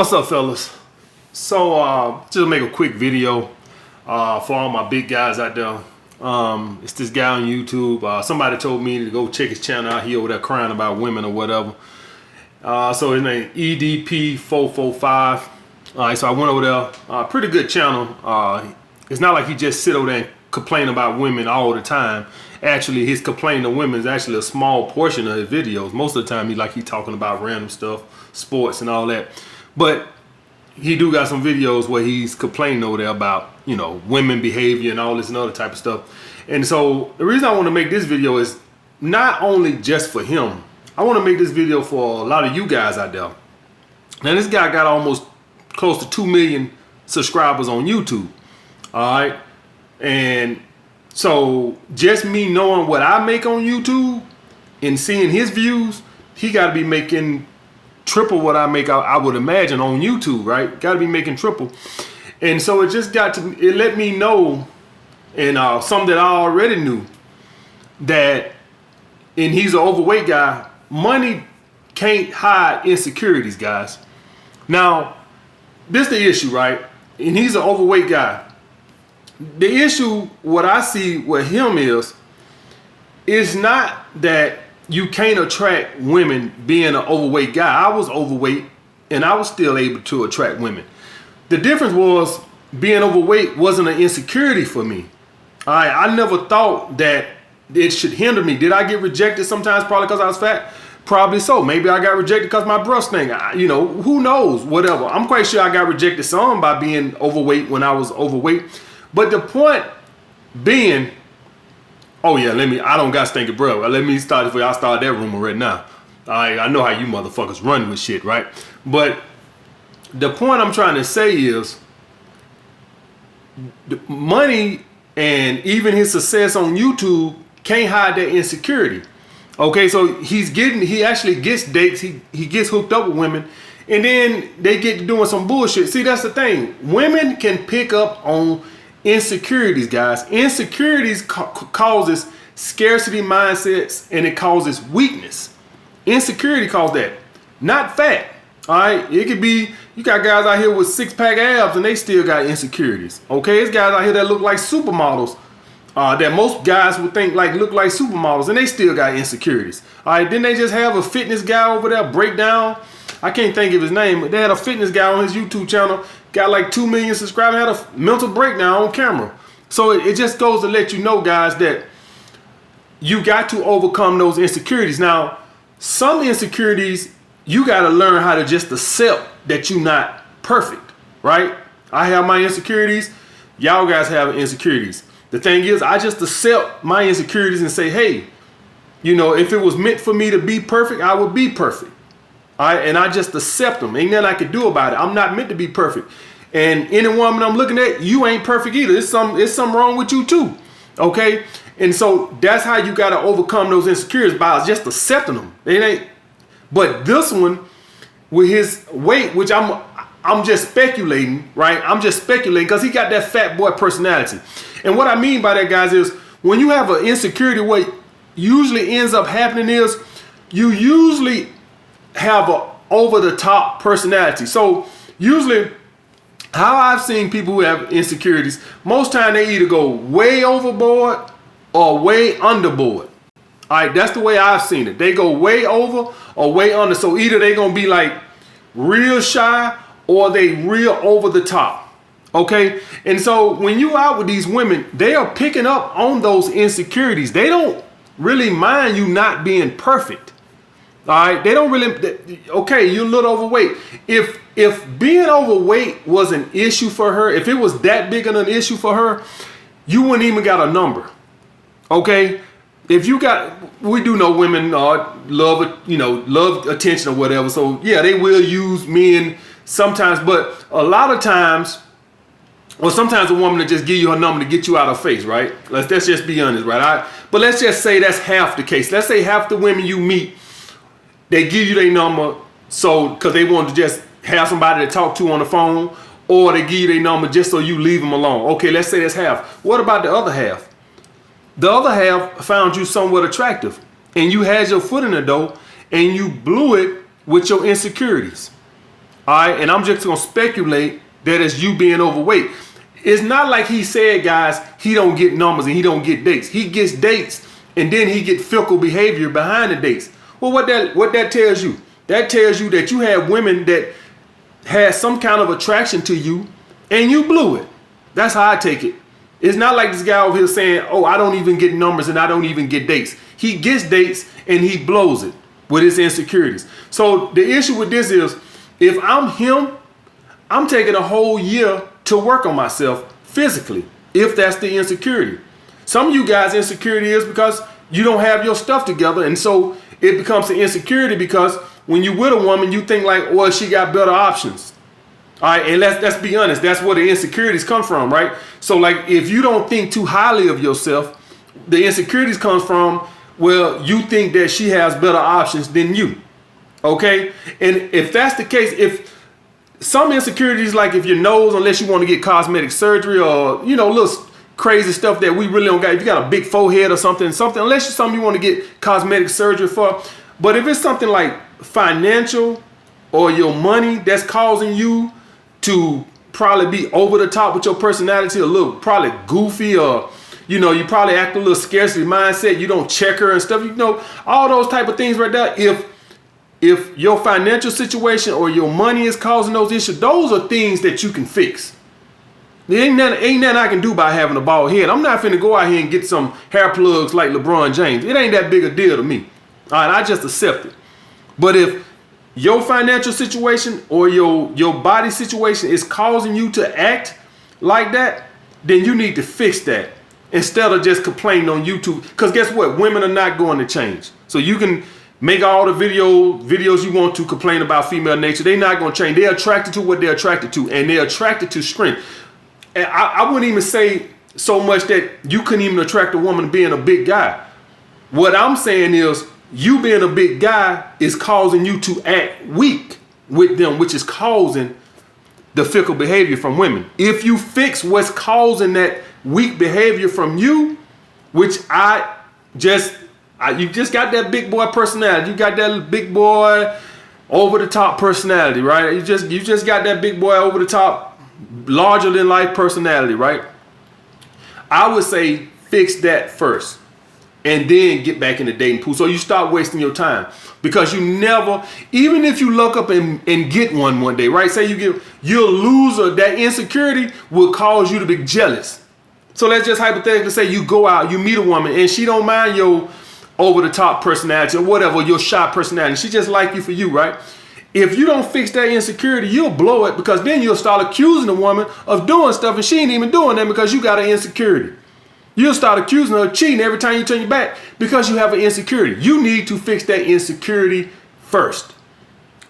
What's up, fellas? So, uh, just make a quick video uh, for all my big guys out there. Um, it's this guy on YouTube. Uh, somebody told me to go check his channel out. He over there crying about women or whatever. Uh, so his name is EDP445. All right, so I went over there. Uh, pretty good channel. Uh, it's not like he just sit over there and complain about women all the time. Actually, his complaining to women is actually a small portion of his videos. Most of the time, he like he talking about random stuff, sports and all that. But he do got some videos where he's complaining over there about you know women behavior and all this and other type of stuff. And so the reason I want to make this video is not only just for him. I want to make this video for a lot of you guys out there. Now this guy got almost close to two million subscribers on YouTube. All right, and so just me knowing what I make on YouTube and seeing his views, he got to be making triple what I make, I, I would imagine, on YouTube, right? Got to be making triple. And so it just got to, it let me know, and uh, something that I already knew, that, and he's an overweight guy, money can't hide insecurities, guys. Now, this the issue, right? And he's an overweight guy. The issue, what I see with him is, is not that you can't attract women being an overweight guy. I was overweight and I was still able to attract women. The difference was being overweight wasn't an insecurity for me. I I never thought that it should hinder me. Did I get rejected sometimes probably because I was fat? Probably so. Maybe I got rejected because my breast thing. I, you know, who knows? Whatever. I'm quite sure I got rejected some by being overweight when I was overweight. But the point being Oh yeah, let me. I don't got stinking bro. Let me start it for y'all. Start that rumor right now. I I know how you motherfuckers run with shit, right? But the point I'm trying to say is, the money and even his success on YouTube can't hide that insecurity. Okay, so he's getting. He actually gets dates. He he gets hooked up with women. And then they get doing some bullshit. See, that's the thing. Women can pick up on insecurities, guys. Insecurities ca causes scarcity mindsets and it causes weakness. Insecurity causes that, not fat. All right, it could be you got guys out here with six pack abs and they still got insecurities. Okay, it's guys out here that look like supermodels. Uh, that most guys would think like look like supermodels and they still got insecurities. All right, then they just have a fitness guy over there break down. I can't think of his name, but they had a fitness guy on his YouTube channel got like 2 million subscribers, had a mental breakdown on camera. So it, it just goes to let you know, guys, that you got to overcome those insecurities. Now, some insecurities, you got to learn how to just accept that you're not perfect, right? I have my insecurities. Y'all guys have insecurities. The thing is, I just accept my insecurities and say, hey, you know, if it was meant for me to be perfect, I would be perfect. Right, and I just accept them. Ain't nothing I can do about it. I'm not meant to be perfect. And any woman I'm looking at, you ain't perfect either. It's some it's something wrong with you too. Okay? And so that's how you gotta overcome those insecurities by just accepting them. It ain't but this one with his weight, which I'm I'm just speculating, right? I'm just speculating because he got that fat boy personality. And what I mean by that, guys, is when you have an insecurity, what usually ends up happening is you usually have a over the top personality. So usually how I've seen people who have insecurities, most time they either go way overboard or way underboard. All right, that's the way I've seen it. They go way over or way under. So either they're gonna be like real shy or they real over the top. Okay, and so when you out with these women, they are picking up on those insecurities. They don't really mind you not being perfect. All right, they don't really. Okay, you're a little overweight. If if being overweight was an issue for her, if it was that big of an issue for her, you wouldn't even got a number. Okay, if you got, we do know women uh, love you know love attention or whatever. So yeah, they will use men sometimes, but a lot of times. Well, sometimes a woman will just give you her number to get you out of face, right? Let's, let's just be honest, right? I, but let's just say that's half the case. Let's say half the women you meet they give you their number so because they want to just have somebody to talk to on the phone or they give you their number just so you leave them alone. Okay, let's say that's half. What about the other half? The other half found you somewhat attractive and you had your foot in the door and you blew it with your insecurities. All right, and I'm just gonna speculate that it's you being overweight. It's not like he said, guys, he don't get numbers and he don't get dates. He gets dates and then he get fickle behavior behind the dates. Well, what that what that tells you? That tells you that you have women that had some kind of attraction to you and you blew it. That's how I take it. It's not like this guy over here saying, oh, I don't even get numbers and I don't even get dates. He gets dates and he blows it with his insecurities. So the issue with this is if I'm him, I'm taking a whole year to work on myself physically, if that's the insecurity. Some of you guys insecurity is because you don't have your stuff together. And so it becomes an insecurity because when you with a woman, you think like, well, she got better options. All right, and let's let's be honest, that's where the insecurities come from, right? So like if you don't think too highly of yourself, the insecurities comes from, well, you think that she has better options than you. Okay? And if that's the case, if some insecurities like if your nose, unless you want to get cosmetic surgery or you know, little crazy stuff that we really don't got. If you got a big forehead or something, something unless it's something you want to get cosmetic surgery for. But if it's something like financial or your money that's causing you to probably be over the top with your personality, a little probably goofy or you know, you probably act a little scarcity mindset, you don't check her and stuff, you know, all those type of things right there. If if your financial situation or your money is causing those issues, those are things that you can fix. There ain't nothing, ain't nothing I can do by having a bald head. I'm not finna go out here and get some hair plugs like LeBron James. It ain't that big a deal to me. All right, I just accept it. But if your financial situation or your your body situation is causing you to act like that, then you need to fix that instead of just complaining on YouTube. Because guess what? Women are not going to change. So you can make all the video videos you want to complain about female nature. They're not going to change. They're attracted to what they're attracted to, and they're attracted to strength. I, I wouldn't even say so much that you couldn't even attract a woman being a big guy. What I'm saying is you being a big guy is causing you to act weak with them, which is causing the fickle behavior from women. If you fix what's causing that weak behavior from you, which I just, I, you just got that big boy personality. You got that big boy over the top personality, right? You just, you just got that big boy over the top, larger than life personality, right? I would say fix that first and then get back in the dating pool. So you stop wasting your time because you never, even if you look up and, and get one one day, right? Say you get, you'll lose or that insecurity will cause you to be jealous. So let's just hypothetically say you go out, you meet a woman and she don't mind your over the top personality or whatever, your shy personality. She just like you for you, right? If you don't fix that insecurity, you'll blow it because then you'll start accusing the woman of doing stuff and she ain't even doing that because you got an insecurity. You'll start accusing her of cheating every time you turn your back because you have an insecurity. You need to fix that insecurity first.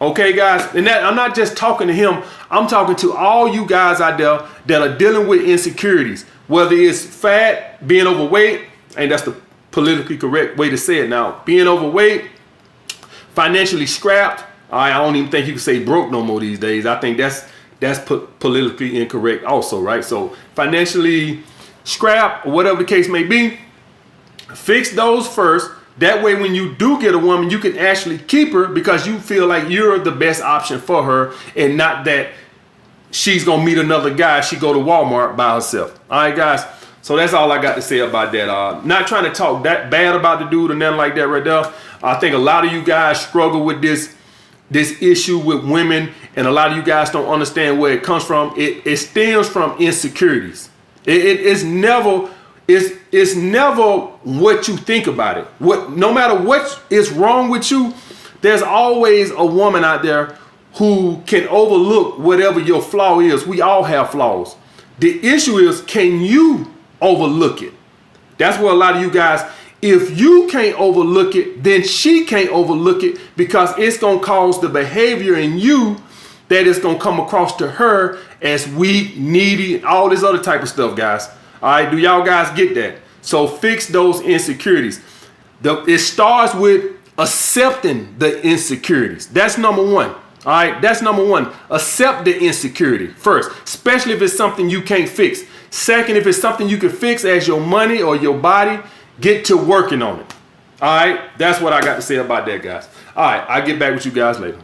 Okay, guys? And that I'm not just talking to him, I'm talking to all you guys out there that are dealing with insecurities. Whether it's fat, being overweight, and that's the politically correct way to say it now. Being overweight, financially scrapped. I don't even think you can say broke no more these days. I think that's that's politically incorrect also, right? So financially scrap, whatever the case may be. Fix those first. That way, when you do get a woman, you can actually keep her because you feel like you're the best option for her and not that she's going to meet another guy. She go to Walmart by herself. All right, guys. So that's all I got to say about that. Uh, not trying to talk that bad about the dude or nothing like that right there. I think a lot of you guys struggle with this this issue with women and a lot of you guys don't understand where it comes from. It, it stems from insecurities. It, it, it's never it's it's never what you think about it. What no matter what is wrong with you, there's always a woman out there who can overlook whatever your flaw is. We all have flaws. The issue is can you overlook it? That's where a lot of you guys if you can't overlook it, then she can't overlook it because it's going to cause the behavior in you that is going to come across to her as weak, needy, all this other type of stuff, guys. All right, do y'all guys get that? So fix those insecurities. The, it starts with accepting the insecurities. That's number one. All right, that's number one. Accept the insecurity first, especially if it's something you can't fix. Second, if it's something you can fix as your money or your body, get to working on it. All right, that's what I got to say about that, guys. All right, I'll get back with you guys later.